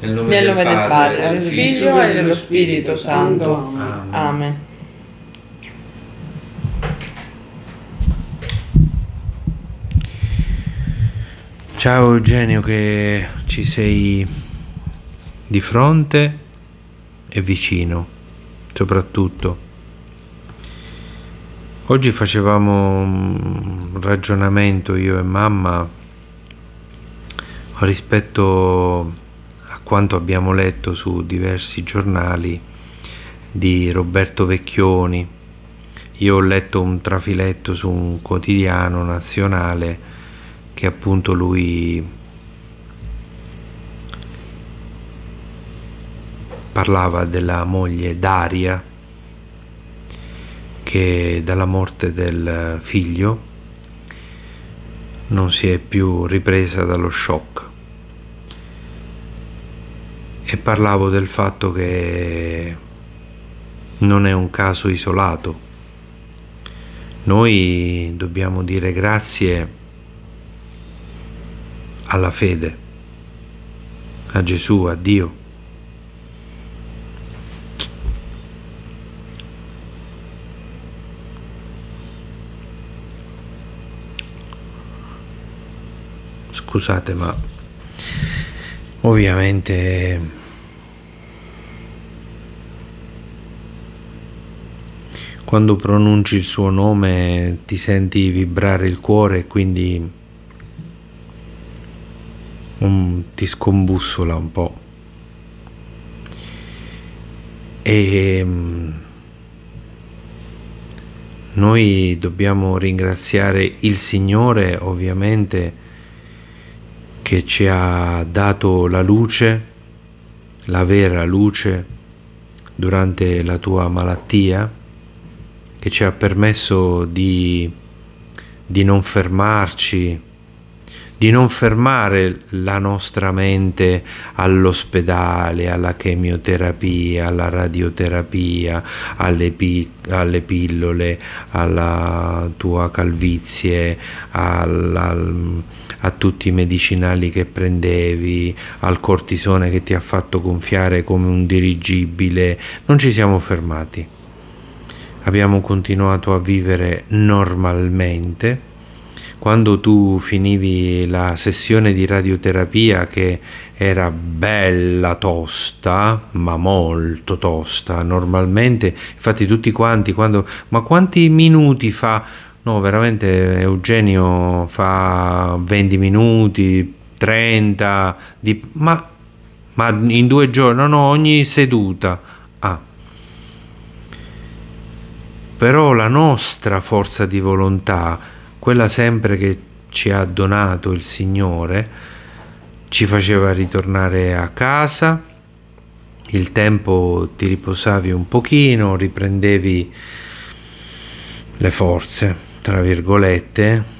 Nel nome, Nel del, nome del Padre, Padre, del Figlio e dello Spirito Santo. Amen. Amen. Ciao Eugenio che ci sei di fronte e vicino, soprattutto. Oggi facevamo un ragionamento io e mamma rispetto quanto abbiamo letto su diversi giornali di Roberto Vecchioni. Io ho letto un trafiletto su un quotidiano nazionale che appunto lui parlava della moglie Daria che dalla morte del figlio non si è più ripresa dallo shock e parlavo del fatto che non è un caso isolato noi dobbiamo dire grazie alla fede, a Gesù, a Dio. Scusate, ma ovviamente quando pronunci il suo nome ti senti vibrare il cuore e quindi un, ti scombussola un po'. E mm, noi dobbiamo ringraziare il Signore ovviamente che ci ha dato la luce, la vera luce durante la tua malattia, che ci ha permesso di, di non fermarci, di non fermare la nostra mente all'ospedale, alla chemioterapia, alla radioterapia, alle, pi- alle pillole, alla tua calvizie, alla, a tutti i medicinali che prendevi, al cortisone che ti ha fatto gonfiare come un dirigibile. Non ci siamo fermati. Abbiamo continuato a vivere normalmente quando tu finivi la sessione di radioterapia che era bella tosta, ma molto tosta, normalmente, infatti tutti quanti, quando, ma quanti minuti fa? No, veramente Eugenio fa 20 minuti, 30, di, ma, ma in due giorni, no, no, ogni seduta. Ah. Però la nostra forza di volontà, quella sempre che ci ha donato il Signore, ci faceva ritornare a casa, il tempo ti riposavi un pochino, riprendevi le forze, tra virgolette.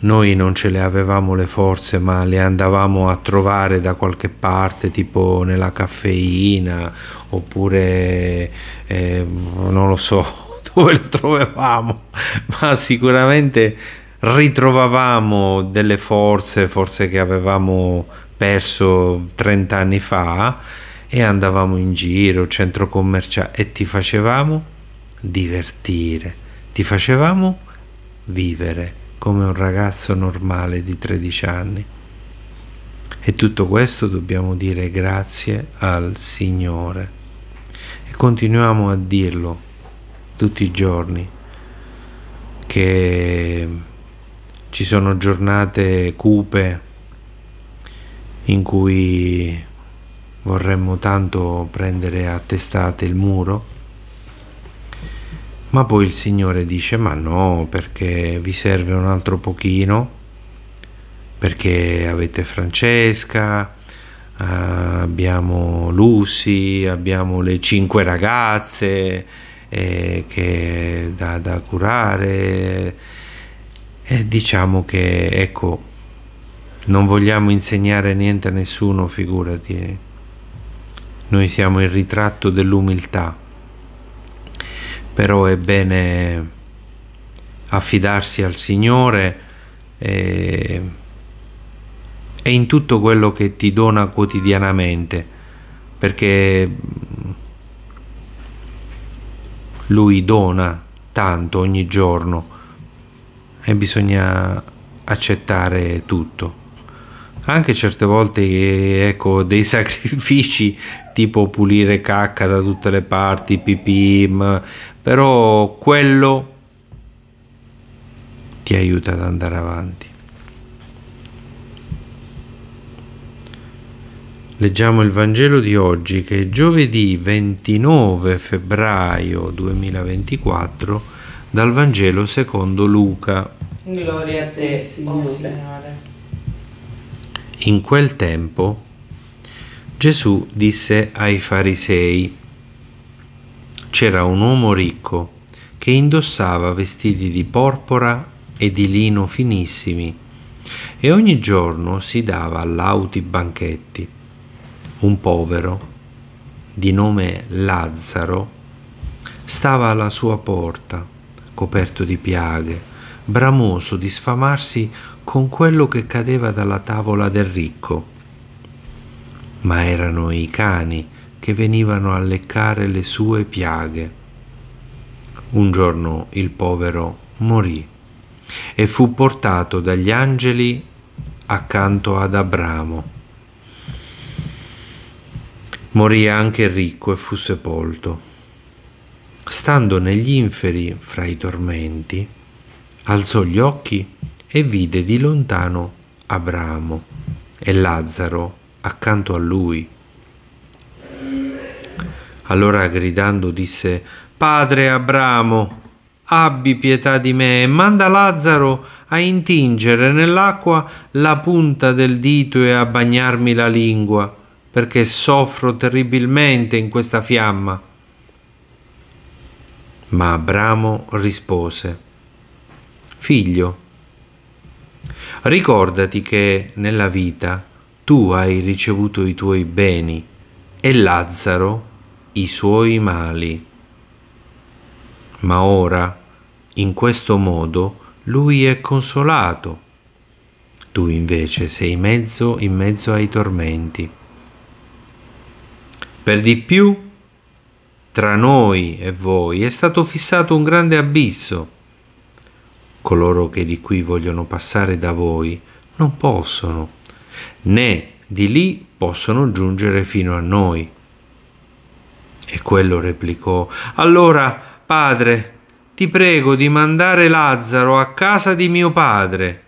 Noi non ce le avevamo le forze, ma le andavamo a trovare da qualche parte, tipo nella caffeina, oppure eh, non lo so dove le trovavamo, ma sicuramente ritrovavamo delle forze, forse che avevamo perso 30 anni fa e andavamo in giro, centro commerciale e ti facevamo divertire, ti facevamo vivere come un ragazzo normale di 13 anni. E tutto questo dobbiamo dire grazie al Signore. E continuiamo a dirlo tutti i giorni che ci sono giornate cupe in cui vorremmo tanto prendere a testate il muro, ma poi il Signore dice ma no, perché vi serve un altro pochino, perché avete Francesca, abbiamo Lucy, abbiamo le cinque ragazze, eh, che da, da curare. E diciamo che ecco non vogliamo insegnare niente a nessuno figurati. Noi siamo il ritratto dell'umiltà. Però è bene affidarsi al Signore e, e in tutto quello che ti dona quotidianamente, perché lui dona tanto ogni giorno e bisogna accettare tutto. Anche certe volte, ecco, dei sacrifici tipo pulire cacca da tutte le parti, pipì, però quello ti aiuta ad andare avanti. Leggiamo il Vangelo di oggi che è giovedì 29 febbraio 2024 dal Vangelo secondo Luca. Gloria a te, Signore. Oh Signore. In quel tempo Gesù disse ai farisei, c'era un uomo ricco che indossava vestiti di porpora e di lino finissimi e ogni giorno si dava lauti banchetti. Un povero, di nome Lazzaro, stava alla sua porta, coperto di piaghe, bramoso di sfamarsi con quello che cadeva dalla tavola del ricco ma erano i cani che venivano a leccare le sue piaghe. Un giorno il povero morì e fu portato dagli angeli accanto ad Abramo. Morì anche ricco e fu sepolto. Stando negli inferi fra i tormenti, alzò gli occhi e vide di lontano Abramo e Lazzaro accanto a lui. Allora gridando disse, Padre Abramo, abbi pietà di me e manda Lazzaro a intingere nell'acqua la punta del dito e a bagnarmi la lingua, perché soffro terribilmente in questa fiamma. Ma Abramo rispose, Figlio, ricordati che nella vita tu hai ricevuto i tuoi beni e Lazzaro i suoi mali. Ma ora, in questo modo, lui è consolato. Tu invece sei mezzo in mezzo ai tormenti. Per di più, tra noi e voi è stato fissato un grande abisso. Coloro che di qui vogliono passare da voi non possono né di lì possono giungere fino a noi. E quello replicò, Allora, padre, ti prego di mandare Lazzaro a casa di mio padre,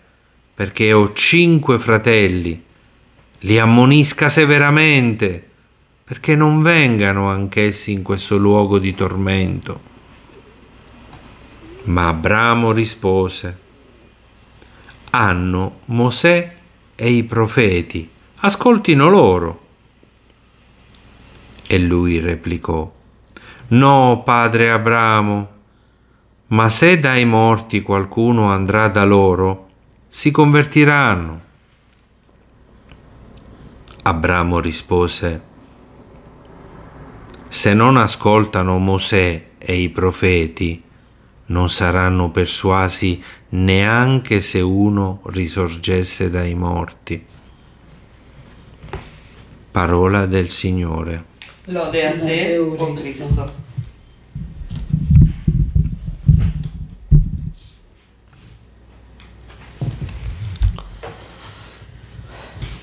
perché ho cinque fratelli. Li ammonisca severamente, perché non vengano anch'essi in questo luogo di tormento. Ma Abramo rispose, Hanno Mosè e i profeti, ascoltino loro. E lui replicò, No, padre Abramo, ma se dai morti qualcuno andrà da loro, si convertiranno. Abramo rispose, Se non ascoltano Mosè e i profeti, non saranno persuasi neanche se uno risorgesse dai morti. Parola del Signore. Lode a te, o oh Cristo.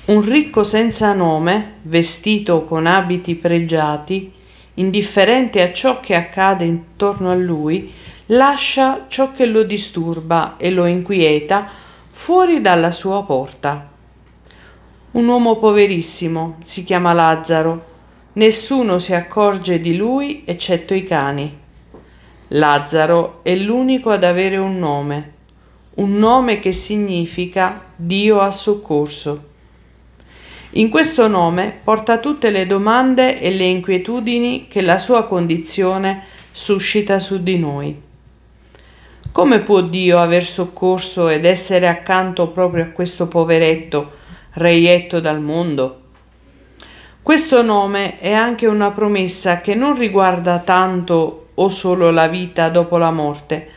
Un ricco senza nome, vestito con abiti pregiati, indifferente a ciò che accade intorno a lui, lascia ciò che lo disturba e lo inquieta fuori dalla sua porta. Un uomo poverissimo, si chiama Lazzaro, nessuno si accorge di lui eccetto i cani. Lazzaro è l'unico ad avere un nome, un nome che significa Dio ha soccorso. In questo nome porta tutte le domande e le inquietudini che la sua condizione suscita su di noi. Come può Dio aver soccorso ed essere accanto proprio a questo poveretto, reietto dal mondo? Questo nome è anche una promessa che non riguarda tanto o solo la vita dopo la morte,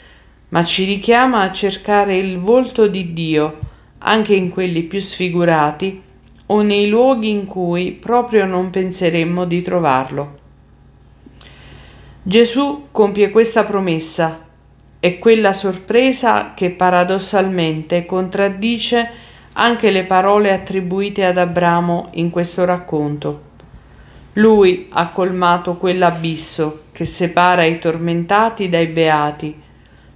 ma ci richiama a cercare il volto di Dio anche in quelli più sfigurati o nei luoghi in cui proprio non penseremmo di trovarlo. Gesù compie questa promessa è quella sorpresa che paradossalmente contraddice anche le parole attribuite ad Abramo in questo racconto. Lui ha colmato quell'abisso che separa i tormentati dai beati.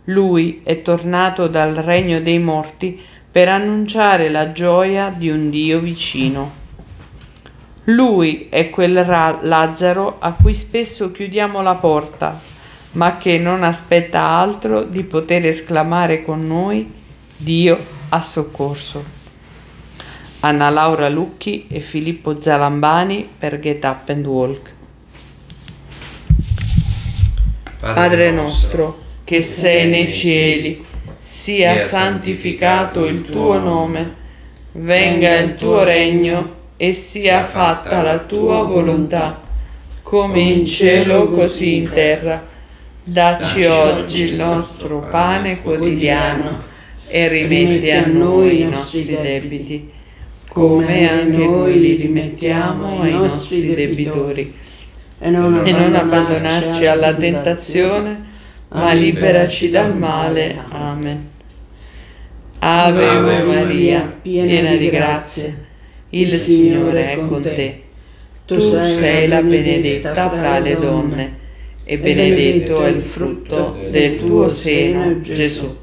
Lui è tornato dal regno dei morti per annunciare la gioia di un Dio vicino. Lui è quel ra- Lazzaro a cui spesso chiudiamo la porta, ma che non aspetta altro di poter esclamare con noi Dio ha soccorso. Anna Laura Lucchi e Filippo Zalambani per Get Up and Walk. Padre nostro, che sei nei cieli, sia santificato il tuo nome, venga il tuo regno e sia fatta la tua volontà, come in cielo così in terra. Dacci oggi il nostro pane quotidiano e rimetti a noi i nostri debiti come anche noi li rimettiamo ai nostri debitori. E non, non abbandonarci alla tentazione, ma liberaci dal male. Amen. Ave Maria, piena di grazia, il Signore è con te. Tu sei la benedetta fra le donne, e benedetto è il frutto del tuo seno, Gesù.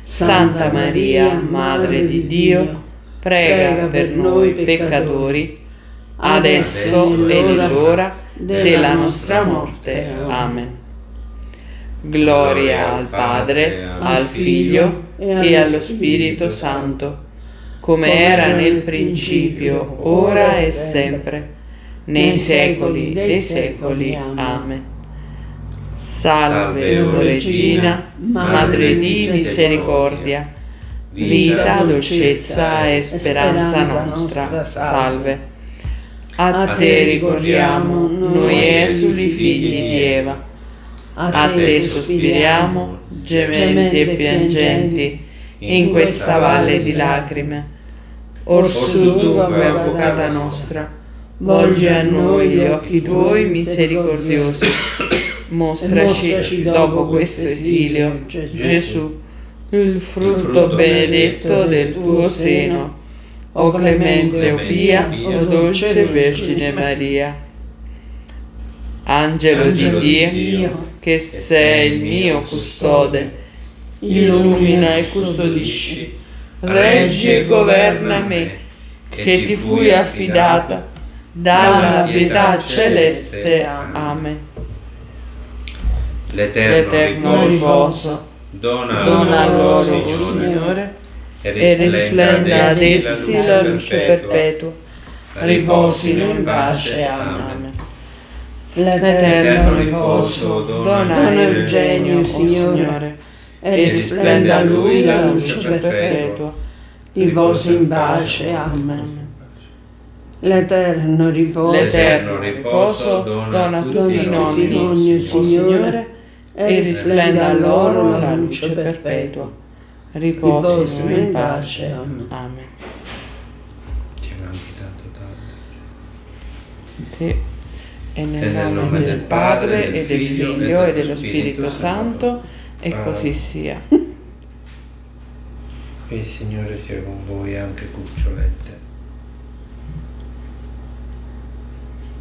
Santa Maria, Madre di Dio, prega per noi peccatori, adesso e nell'ora della nostra morte. Amen. Gloria al Padre, al Figlio e allo Spirito Santo, come era nel principio, ora e sempre, nei secoli dei secoli. Amen. Salve, o Regina, Madre di misericordia vita, dolcezza e speranza nostra. Salve. A te ricorriamo, noi esuli figli di Eva. A te sospiriamo, gementi e piangenti, in questa valle di lacrime. Orsù dunque, avvocata nostra, volgi a noi gli occhi tuoi misericordiosi. Mostraci, dopo questo esilio, Gesù il frutto benedetto del tuo seno, o clemente o pia, o dolce Vergine Maria. Angelo di Dio, che sei il mio custode, illumina e custodisci, reggi e governa me, che ti fui affidata, dalla pietà celeste. Amen. L'eterno riposo Dona, Dona loro, Signore, e risplenda ad essi la luce perpetua. Riposino in pace. Amen. L'eterno riposo dona Eugenio, Signore, e risplenda a lui la luce perpetua. Riposi in pace. Amen. L'eterno riposo, L'eterno riposo dona tutti i nonni, Signore, e risplenda a loro la luce perpetua. Riposino in pace. Amen. Ti manchi tanto. Sì. E nel nome del Padre e del Figlio e dello Spirito Santo, e così sia. E il Signore sia con voi anche cucciolette.